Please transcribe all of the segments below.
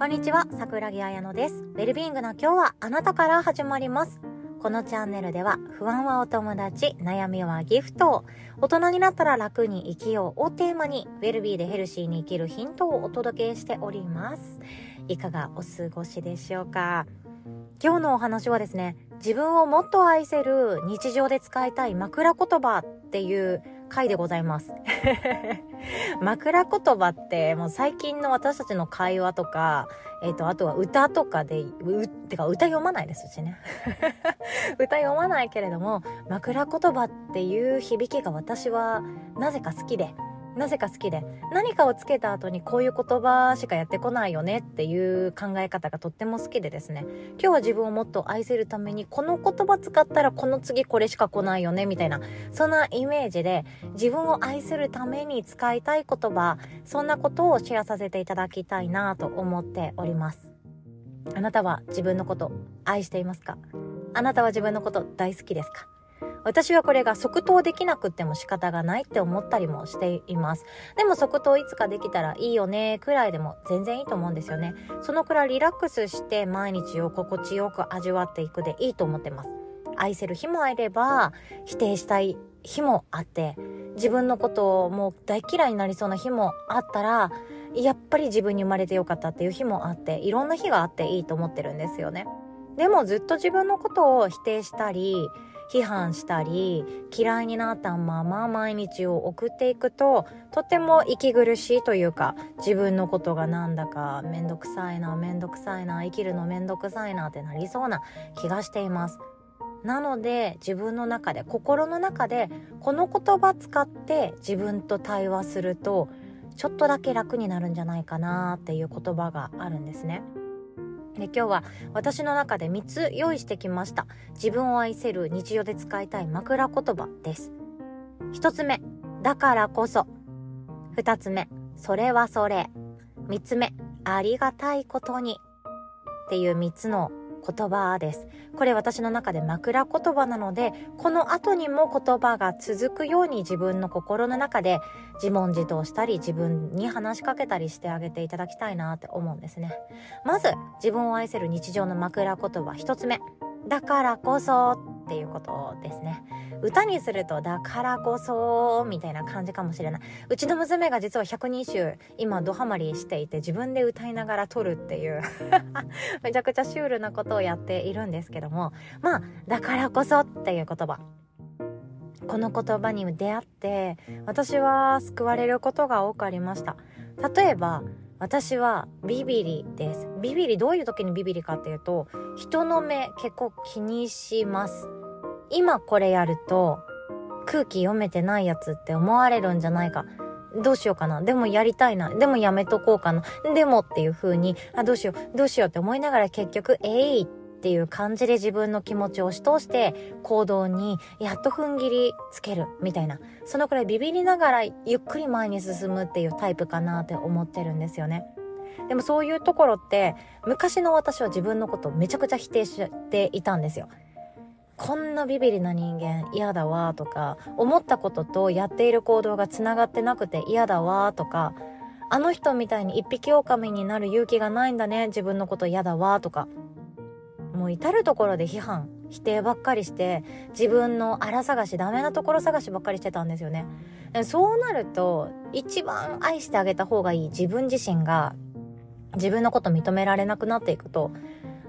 こんにちは、桜木彩乃です。ウェルビーイングな今日はあなたから始まります。このチャンネルでは不安はお友達、悩みはギフト大人になったら楽に生きようをテーマにウェルビーでヘルシーに生きるヒントをお届けしております。いかがお過ごしでしょうか？今日のお話はですね、自分をもっと愛せる日常で使いたい枕言葉っていう回でございます。枕言葉ってもう最近の私たちの会話とか、えっ、ー、と、あとは歌とかで、う、てか歌読まないですしね。歌読まないけれども、枕言葉っていう響きが私はなぜか好きで、なぜか好きで何かをつけた後にこういう言葉しかやってこないよねっていう考え方がとっても好きでですね。今日は自分をもっと愛せるためにこの言葉使ったらこの次これしか来ないよねみたいなそんなイメージで自分を愛するために使いたい言葉そんなことをシェアさせていただきたいなと思っております。あなたは自分のこと愛していますか？あなたは自分のこと大好きですか？私はこれが即答できなくっても仕方がないって思ったりもしています。でも即答いつかできたらいいよねくらいでも全然いいと思うんですよね。そのくらいリラックスして毎日を心地よく味わっていくでいいと思ってます。愛せる日もあれば否定したい日もあって自分のことをもう大嫌いになりそうな日もあったらやっぱり自分に生まれてよかったっていう日もあっていろんな日があっていいと思ってるんですよね。でもずっと自分のことを否定したり批判したり嫌いになったまま毎日を送っていくととても息苦しいというか自分のことがなんだかめんどくさいなめんどくさいな生きるのめんどくさいなってなりそうな気がしています。なので自分の中で心の中でこの言葉使って自分と対話するとちょっとだけ楽になるんじゃないかなっていう言葉があるんですね。で今日は私の中で3つ用意してきました。自分を愛せる日常で使いたい枕言葉です。1つ目だからこそ。2つ目それはそれ。3つ目ありがたいことに。っていう3つの言葉です。これ私の中で枕言葉なので、この後にも言葉が続くように自分の心の中で自問自答したり、自分に話しかけたりしてあげていただきたいなって思うんですね。まず、自分を愛せる日常の枕言葉一つ目。だからこそっていうことですね。歌にするとだからこそみたいな感じかもしれない。うちの娘が実は百人集今ドハマりしていて自分で歌いながら撮るっていう めちゃくちゃシュールなことをやっているんですけどもまあだからこそっていう言葉この言葉に出会って私は救われることが多くありました例えば私はビビリです。ビビリ、どういう時にビビリかっていうと、人の目結構気にします。今これやると、空気読めてないやつって思われるんじゃないか。どうしようかな。でもやりたいな。でもやめとこうかな。でもっていう風に、あ、どうしよう、どうしようって思いながら結局、えいっっていう感じで自分の気持ちを押し通して行動にやっと踏ん切りつけるみたいなそのくらいビビりながらゆっくり前に進むっていうタイプかなって思ってるんですよね。でもそういうところって昔の私は自分のことをめちゃくちゃ否定していたんですよ。こんなビビりな人間嫌だわとか思ったこととやっている行動がつながってなくて嫌だわとかあの人みたいに一匹狼になる勇気がないんだね自分のこと嫌だわとかもう至る所で批判否定ばっかりして自分の荒探しダメなところ探しばっかりしてたんですよね。そうなると一番愛してあげた方がいい自分自身が自分のこと認められなくなっていくと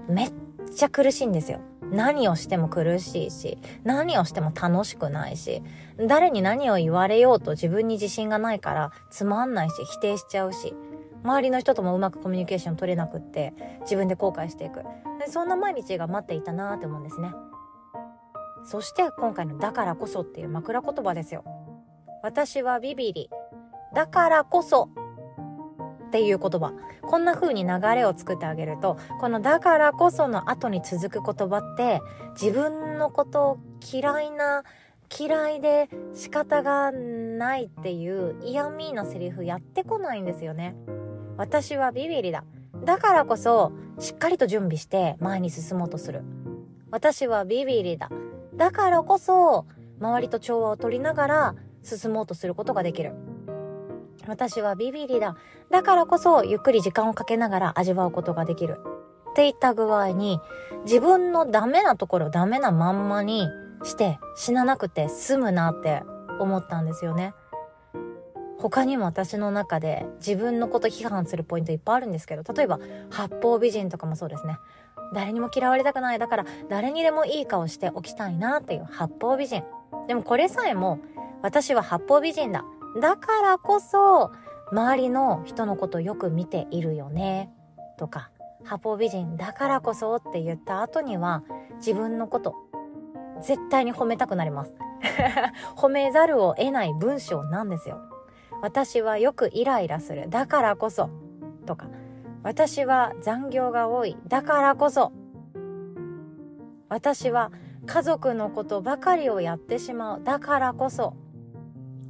めっちゃ苦しいんですよ。何をしても苦しいし何をしても楽しくないし誰に何を言われようと自分に自信がないからつまんないし否定しちゃうし周りの人ともうまくコミュニケーション取れなくって自分で後悔していく。でそんな毎日が待っていたなって思うんですね。そして今回の「だからこそ」っていう枕言葉ですよ。私はビビリ。だからこそ。っていう言葉こんな風に流れを作ってあげるとこの「だからこそ」の後に続く言葉って自分のことを嫌いな嫌いで仕方がないっていう嫌味なセリフやってこないんですよね。私はビビリだ。だからこそ、しっかりと準備して前に進もうとする。私はビビリだ。だからこそ、周りと調和を取りながら進もうとすることができる。私はビビリだ。だからこそゆっくり時間をかけながら味わうことができる。っていった具合に自分のダメなところダメなまんまにして死ななくて済むなって思ったんですよね。他にも私の中で自分のこと批判するポイントいっぱいあるんですけど、例えば八方美人とかもそうですね。誰にも嫌われたくない。だから誰にでもいい顔しておきたいなっていう八方美人。でもこれさえも私は八方美人だ。だからこそ周りの人のことよく見ているよね。とか、八方美人だからこそって言った後には自分のこと絶対に褒めたくなります。褒めざるを得ない文章なんですよ。私はよくイライラする。だからこそ。とか。私は残業が多い。だからこそ。私は家族のことばかりをやってしまう。だからこそ。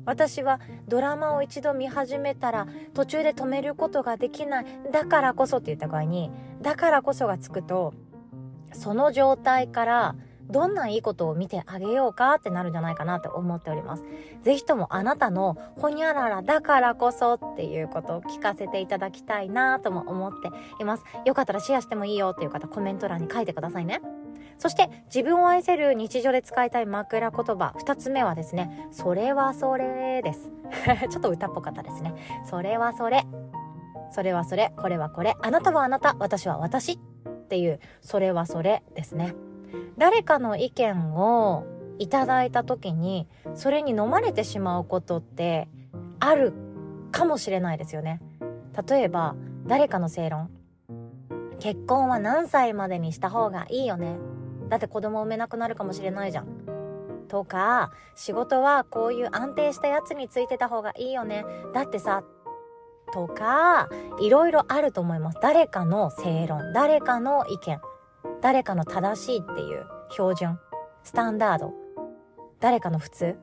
私はドラマを一度見始めたら途中で止めることができない。だからこそって言った場合に、だからこそがつくと、その状態からどんないいことを見てあげようかってなるんじゃないかなって思っております。ぜひともあなたのほにゃららだからこそっていうことを聞かせていただきたいなとも思っています。よかったらシェアしてもいいよっていう方コメント欄に書いてくださいね。そして自分を愛せる日常で使いたい枕言葉2つ目はですね、それはそれです。ちょっと歌っぽかったですね。それはそれ。それはそれ。これはこれ。あなたはあなた。私は私。っていう、それはそれですね。誰かの意見をいただいた時にそれに飲まれてしまうことってあるかもしれないですよね例えば誰かの正論結婚は何歳までにした方がいいよねだって子供産めなくなるかもしれないじゃん。とか仕事はこういう安定したやつについてた方がいいよね。だってさとかいろいろあると思います。誰かの正論誰かの意見誰かの正しいっていう標準、スタンダード、誰かの普通、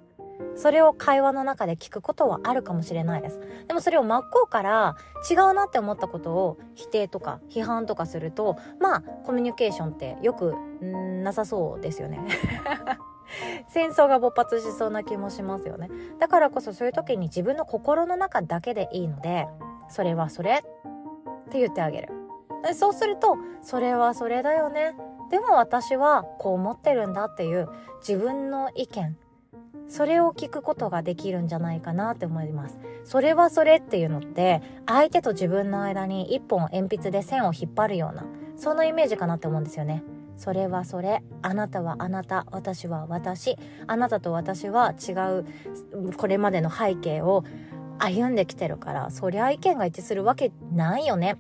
それを会話の中で聞くことはあるかもしれないです。でもそれを真っ向から違うなって思ったことを否定とか批判とかすると、まあコミュニケーションってよくなさそうですよね。戦争が勃発しそうな気もしますよね。だからこそそういう時に自分の心の中だけでいいので、それはそれって言ってあげる。そうするとそれはそれだよねでも私はこう思ってるんだっていう自分の意見それを聞くことができるんじゃないかなって思います。それはそれっていうのって相手と自分の間に一本鉛筆で線を引っ張るようなそんなイメージかなって思うんですよね。それはそれあなたはあなた私は私あなたと私は違うこれまでの背景を歩んできてるからそりゃ意見が一致するわけないよね。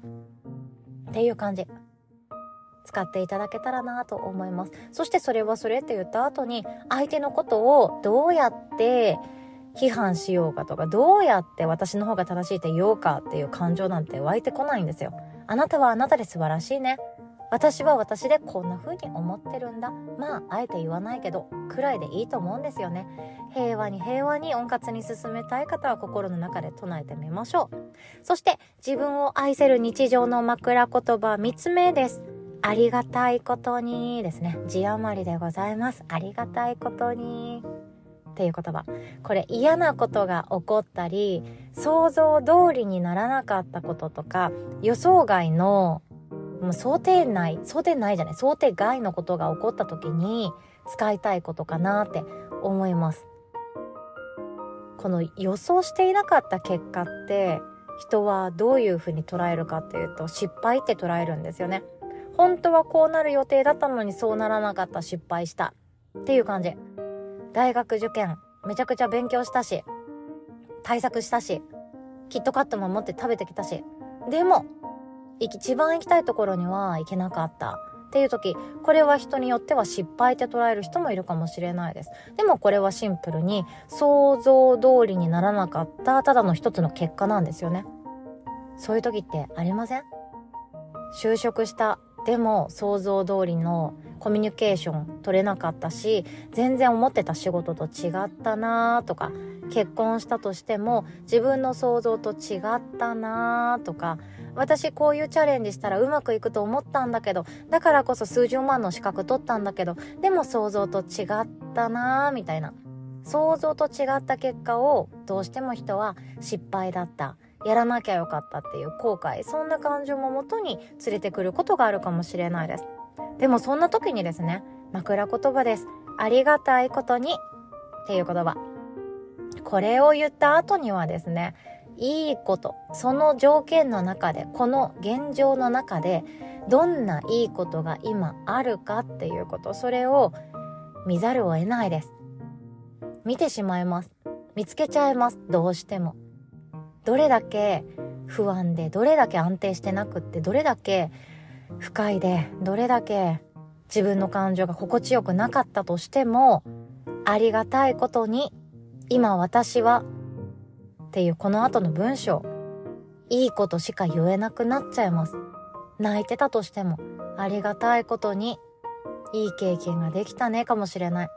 っていう感じ。使っていただけたらなと思います。そしてそれはそれって言った後に相手のことをどうやって批判しようかとかどうやって私の方が正しいって言おうかっていう感情なんて湧いてこないんですよ。あなたはあなたで素晴らしいね。私は私でこんな風に思ってるんだ。まあ、あえて言わないけど、くらいでいいと思うんですよね。平和に平和に温活に進めたい方は心の中で唱えてみましょう。そして、自分を愛せる日常の枕言葉3つ目です。ありがたいことにですね。字余りでございます。ありがたいことに。っていう言葉。これ嫌なことが起こったり、想像通りにならなかったこととか、予想外のもう想定内、想定内じゃない、想定外のことが起こった時に使いたいことかなって思います。この予想していなかった結果って人はどういうふうに捉えるかっていうと失敗って捉えるんですよね。本当はこうなる予定だったのにそうならなかった失敗したっていう感じ。大学受験めちゃくちゃ勉強したし対策したしキットカットも持って食べてきたしでも一番行きたいところには行けなかったっていう時、これは人によっては失敗って捉える人もいるかもしれないです。でもこれはシンプルに想像通りにならなかったただの一つの結果なんですよね。そういう時ってありません？就職した。でも想像通りのコミュニケーション取れなかったし、全然思ってた仕事と違ったなとか、結婚したとしても自分の想像と違ったなとか、私こういうチャレンジしたらうまくいくと思ったんだけど、だからこそ数十万の資格取ったんだけど、でも想像と違ったなみたいな。想像と違った結果をどうしても人は失敗だったやらなきゃよかったっていう後悔そんな感情ももとに連れてくることがあるかもしれないです。でもそんな時にですね枕言葉です。ありがたいことにっていう言葉。これを言った後にはですねいいことその条件の中でこの現状の中でどんないいことが今あるかっていうことそれを見ざるを得ないです。見てしまいます。見つけちゃいます。どうしても。どれだけ不安でどれだけ安定してなくってどれだけ不快でどれだけ自分の感情が心地よくなかったとしてもありがたいことに今私はっていうこの後の文章いいことしか言えなくなっちゃいます。泣いてたとしてもありがたいことにいい経験ができたねかもしれない。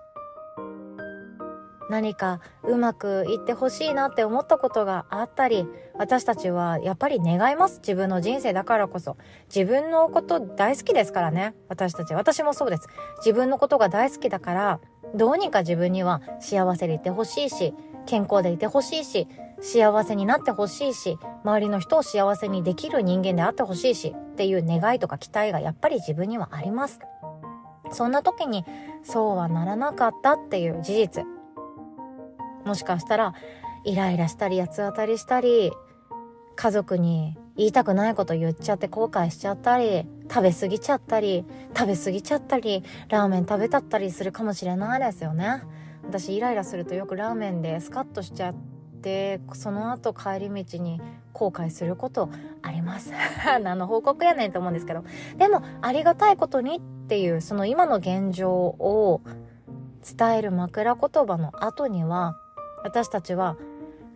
何かうまくいってほしいなって思ったことがあったり私たちはやっぱり願います。自分の人生だからこそ。自分のこと大好きですからね。私たち私もそうです。自分のことが大好きだからどうにか自分には幸せでいてほしいし健康でいてほしいし幸せになってほしいし周りの人を幸せにできる人間であってほしいしっていう願いとか期待がやっぱり自分にはあります。そんな時にそうはならなかったっていう事実。もしかしたらイライラしたり八つ当たりしたり家族に言いたくないこと言っちゃって後悔しちゃったり食べ過ぎちゃったり食べ過ぎちゃったりラーメン食べたったりするかもしれないですよね。私イライラするとよくラーメンでスカッとしちゃってその後帰り道に後悔することあります。何の報告やねんと思うんですけど。でもありがたいことにっていうその今の現状を伝える枕言葉の後には私たちは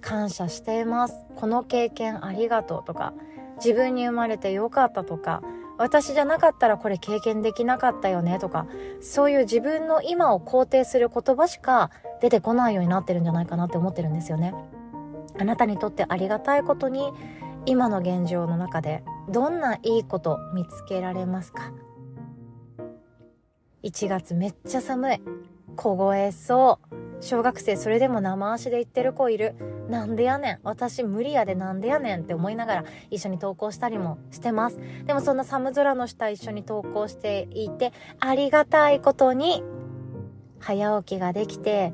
感謝しています。この経験ありがとうとか自分に生まれてよかったとか私じゃなかったらこれ経験できなかったよねとかそういう自分の今を肯定する言葉しか出てこないようになってるんじゃないかなって思ってるんですよね。あなたにとってありがたいことに今の現状の中でどんないいこと見つけられますか？1月めっちゃ寒い。凍えそう。小学生それでも生足で言ってる子いる。なんでやねん。私無理やでなんでやねんって思いながら一緒に投稿したりもしてます。でもそんな寒空の下一緒に投稿していてありがたいことに早起きができて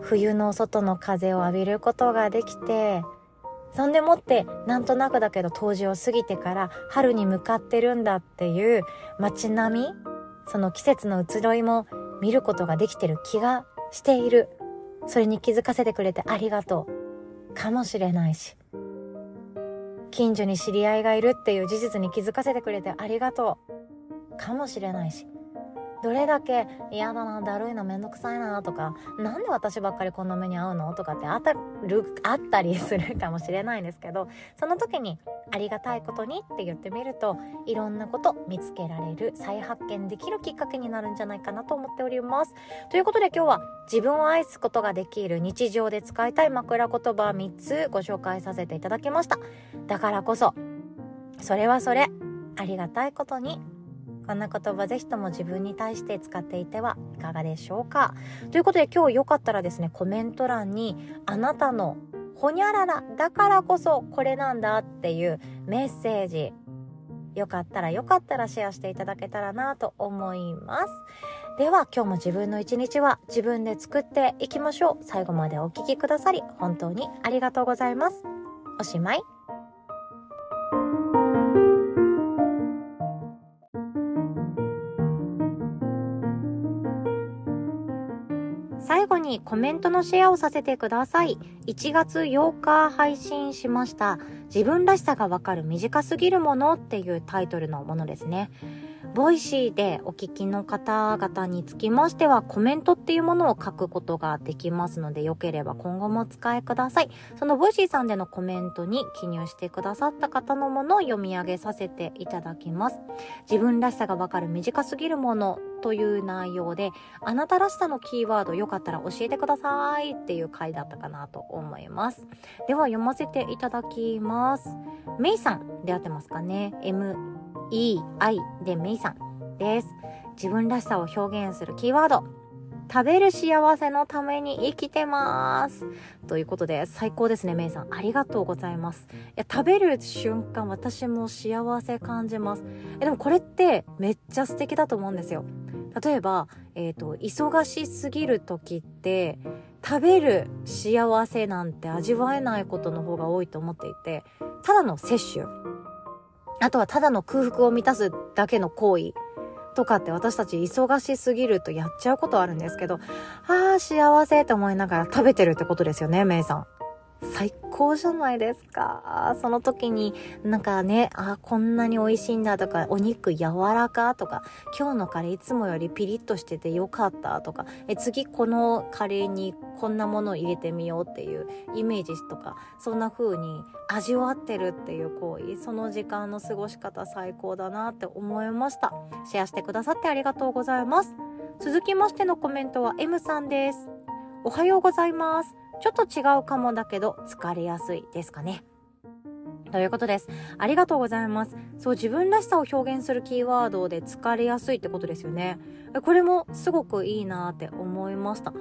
冬の外の風を浴びることができてそんでもってなんとなくだけど冬至を過ぎてから春に向かってるんだっていう街並みその季節の移ろいも見ることができてる気がしている。それに気づかせてくれてありがとう。かもしれないし。近所に知り合いがいるっていう事実に気づかせてくれてありがとう。かもしれないし。どれだけ嫌だなだるいなめんどくさいなとかなんで私ばっかりこんな目に遭うのとかってあったるあったりする かもしれないんですけどその時にありがたいことにって言ってみるといろんなこと見つけられる再発見できるきっかけになるんじゃないかなと思っております。ということで今日は自分を愛すことができる日常で使いたい枕言葉3つご紹介させていただきました。だからこそそれはそれありがたいことにこんな言葉ぜひとも自分に対して使っていてはいかがでしょうか。ということで今日よかったらですねコメント欄にあなたのほにゃららだからこそこれなんだっていうメッセージよかったらよかったらシェアしていただけたらなと思います。では今日も自分の一日は自分で作っていきましょう最後までお聴きくださり本当にありがとうございますおしまい最後にコメントのシェアをさせてください。1月8日配信しました。自分らしさがわかる短すぎるものっていうタイトルのものですね。ボイシーでお聞きの方々につきましてはコメントっていうものを書くことができますのでよければ今後もお使いください。そのボイシーさんでのコメントに記入してくださった方のものを読み上げさせていただきます。自分らしさがわかる短すぎるものという内容であなたらしさのキーワードよかったら教えてくださいっていう回だったかなと思います。では読ませていただきます。メイさんで合ってますかね ?MEI でメイさんです。自分らしさを表現するキーワード。食べる幸せのために生きてます。ということで、最高ですね、めいさん。ありがとうございます。いや、食べる瞬間、私も幸せ感じます。え、でもこれってめっちゃ素敵だと思うんですよ。例えば、え、ー、と、忙しすぎる時って、食べる幸せなんて味わえないことの方が多いと思っていて、ただの摂取。あとはただの空腹を満たすだけの行為。とかって私たち忙しすぎるとやっちゃうことあるんですけど、ああ、幸せって思いながら食べてるってことですよね、メイさん。最高じゃないですか。その時になんかね、あ、こんなに美味しいんだとか、お肉柔らかとか、今日のカレーいつもよりピリッとしててよかったとか、え次このカレーにこんなものを入れてみようっていうイメージとか、そんな風に味わってるっていう行為、その時間の過ごし方最高だなって思いました。シェアしてくださってありがとうございます。続きましてのコメントは M さんです。おはようございます。ちょっと違うかもだけど疲れやすいですかね。ということです。ありがとうございます。そう、自分らしさを表現するキーワードで疲れやすいってことですよね。これもすごくいいなって思いました。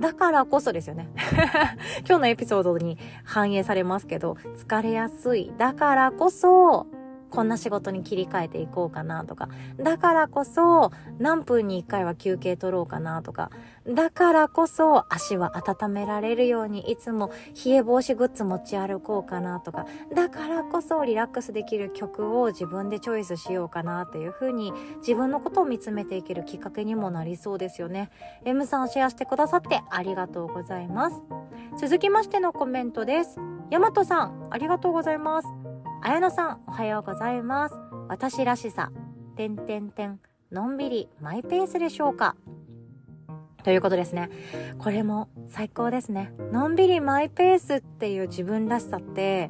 だからこそですよね。今日のエピソードに反映されますけど、疲れやすい。だからこそ、こんな仕事に切り替えていこうかなとか、だからこそ何分に1回は休憩取ろうかなとか、だからこそ足は温められるようにいつも冷え防止グッズ持ち歩こうかなとか、だからこそリラックスできる曲を自分でチョイスしようかなっていう風に自分のことを見つめていけるきっかけにもなりそうですよね。M さんシェアしてくださってありがとうございます。続きましてのコメントです。ヤマトさん、ありがとうございます。綾野さん、おはようございます。私らしさ、てんてんてん、のんびり、マイペースでしょうかということですね。これも最高ですね。のんびりマイペースっていう自分らしさって、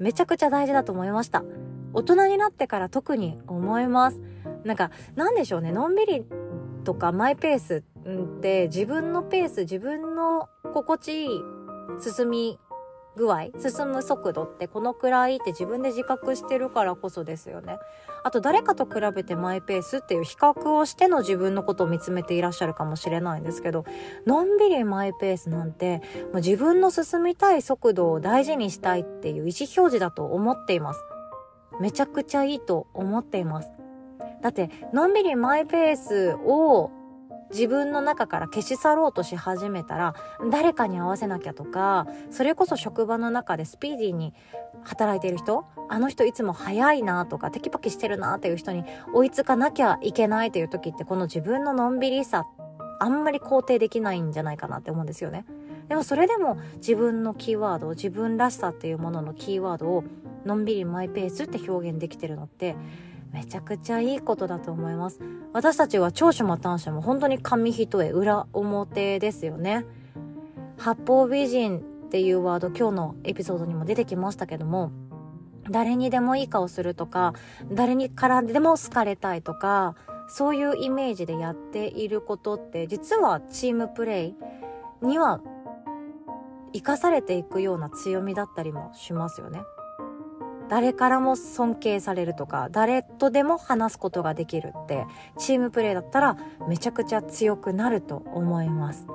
めちゃくちゃ大事だと思いました。大人になってから特に思います。なんか、なんでしょうね。のんびりとかマイペースって自分のペース、自分の心地いい進み具合、進む速度ってこのくらいって自分で自覚してるからこそですよね。あと誰かと比べてマイペースっていう比較をしての自分のことを見つめていらっしゃるかもしれないんですけど、のんびりマイペースなんて、もう自分の進みたい速度を大事にしたいっていう意思表示だと思っています。めちゃくちゃいいと思っています。だって、のんびりマイペースを自分の中から消し去ろうとし始めたら誰かに合わせなきゃとかそれこそ職場の中でスピーディーに働いてる人あの人いつも早いなとかテキパキしてるなっていう人に追いつかなきゃいけないという時ってこの自分ののんびりさあんまり肯定できないんじゃないかなって思うんですよね。でもそれでも自分のキーワード自分らしさっていうもののキーワードをのんびりマイペースって表現できてるのってめちゃくちゃいいことだと思います。私たちは長所も短所も本当に紙一重裏表ですよね。八方美人っていうワード今日のエピソードにも出てきましたけども、誰にでもいい顔するとか、誰にからでも好かれたいとか、そういうイメージでやっていることって実はチームプレイには生かされていくような強みだったりもしますよね。誰からも尊敬されるとか、誰とでも話すことができるって、チームプレーだったらめちゃくちゃ強くなると思います。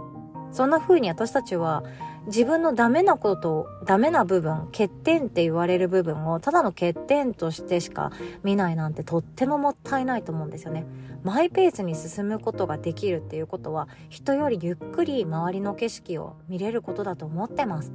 そんな風に私たちは自分のダメなことを、ダメな部分、欠点って言われる部分をただの欠点としてしか見ないなんてとってももったいないと思うんですよね。マイペースに進むことができるっていうことは人よりゆっくり周りの景色を見れることだと思ってます。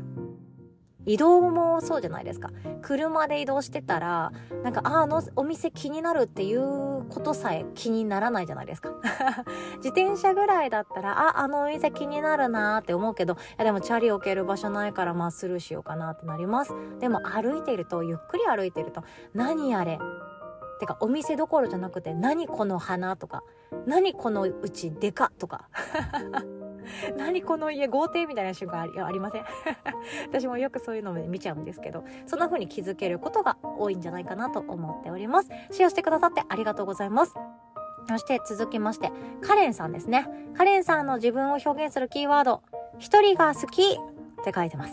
移動もそうじゃないですか。車で移動してたら、なんか、あ、のお店気になるっていうことさえ気にならないじゃないですか。自転車ぐらいだったら、あ、あのお店気になるなって思うけど、いやでもチャリ置ける場所ないからまあスルーしようかなってなります。でも歩いていると、ゆっくり歩いていると、何あれ？てかお店どころじゃなくて、何この花とか、何このうちでかとか。何この家豪邸みたいな瞬間ありません？私もよくそういうのを見ちゃうんですけど、そんな風に気づけることが多いんじゃないかなと思っております。シェアしてくださってありがとうございます。そして続きまして、カレンさんですね。カレンさんの自分を表現するキーワード、一人が好きって書いてます。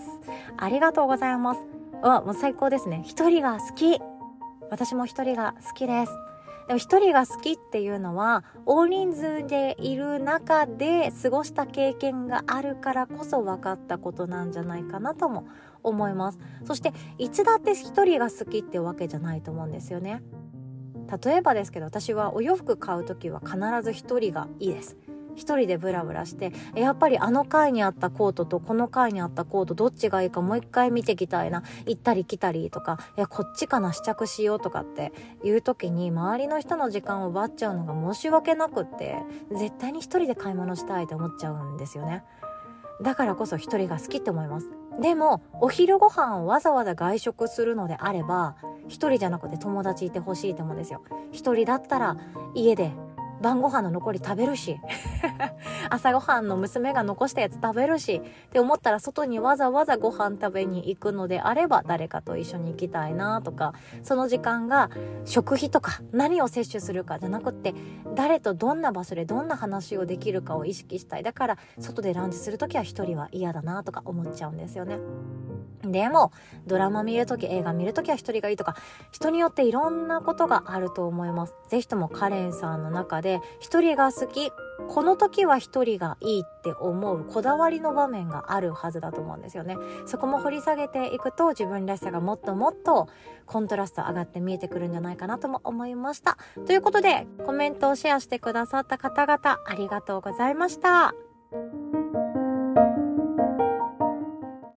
ありがとうございます。うわ、もう最高ですね。一人が好き。私も一人が好きです。でも一人が好きっていうのは大人数でいる中で過ごした経験があるからこそ分かったことなんじゃないかなとも思います。そしていつだって一人が好きってわけじゃないと思うんですよね。例えばですけど私はお洋服買う時は必ず一人がいいです。一人でブラブラしてやっぱりあの階にあったコートとこの階にあったコートどっちがいいかもう一回見てきたいな。行ったり来たりとかいやこっちかな試着しようとかっていう時に周りの人の時間を奪っちゃうのが申し訳なくって絶対に一人で買い物したいと思っちゃうんですよね。だからこそ一人が好きって思います。でもお昼ご飯をわざわざ外食するのであれば一人じゃなくて友達いてほしいと思うんですよ。一人だったら家で晩ご飯の残り食べるし。朝ごはんの娘が残したやつ食べるし。って思ったら外にわざわざご飯食べに行くのであれば誰かと一緒に行きたいなとか。その時間が食費とか何を摂取するかじゃなくって誰とどんな場所でどんな話をできるかを意識したい。だから外でランチする時は一人は嫌だなとか思っちゃうんですよね。でも、ドラマ見るとき、映画見るときは一人がいいとか、人によっていろんなことがあると思います。ぜひともカレンさんの中で、一人が好き、この時は一人がいいって思うこだわりの場面があるはずだと思うんですよね。そこも掘り下げていくと自分らしさがもっともっとコントラスト上がって見えてくるんじゃないかなとも思いました。ということでコメントをシェアしてくださった方々ありがとうございました。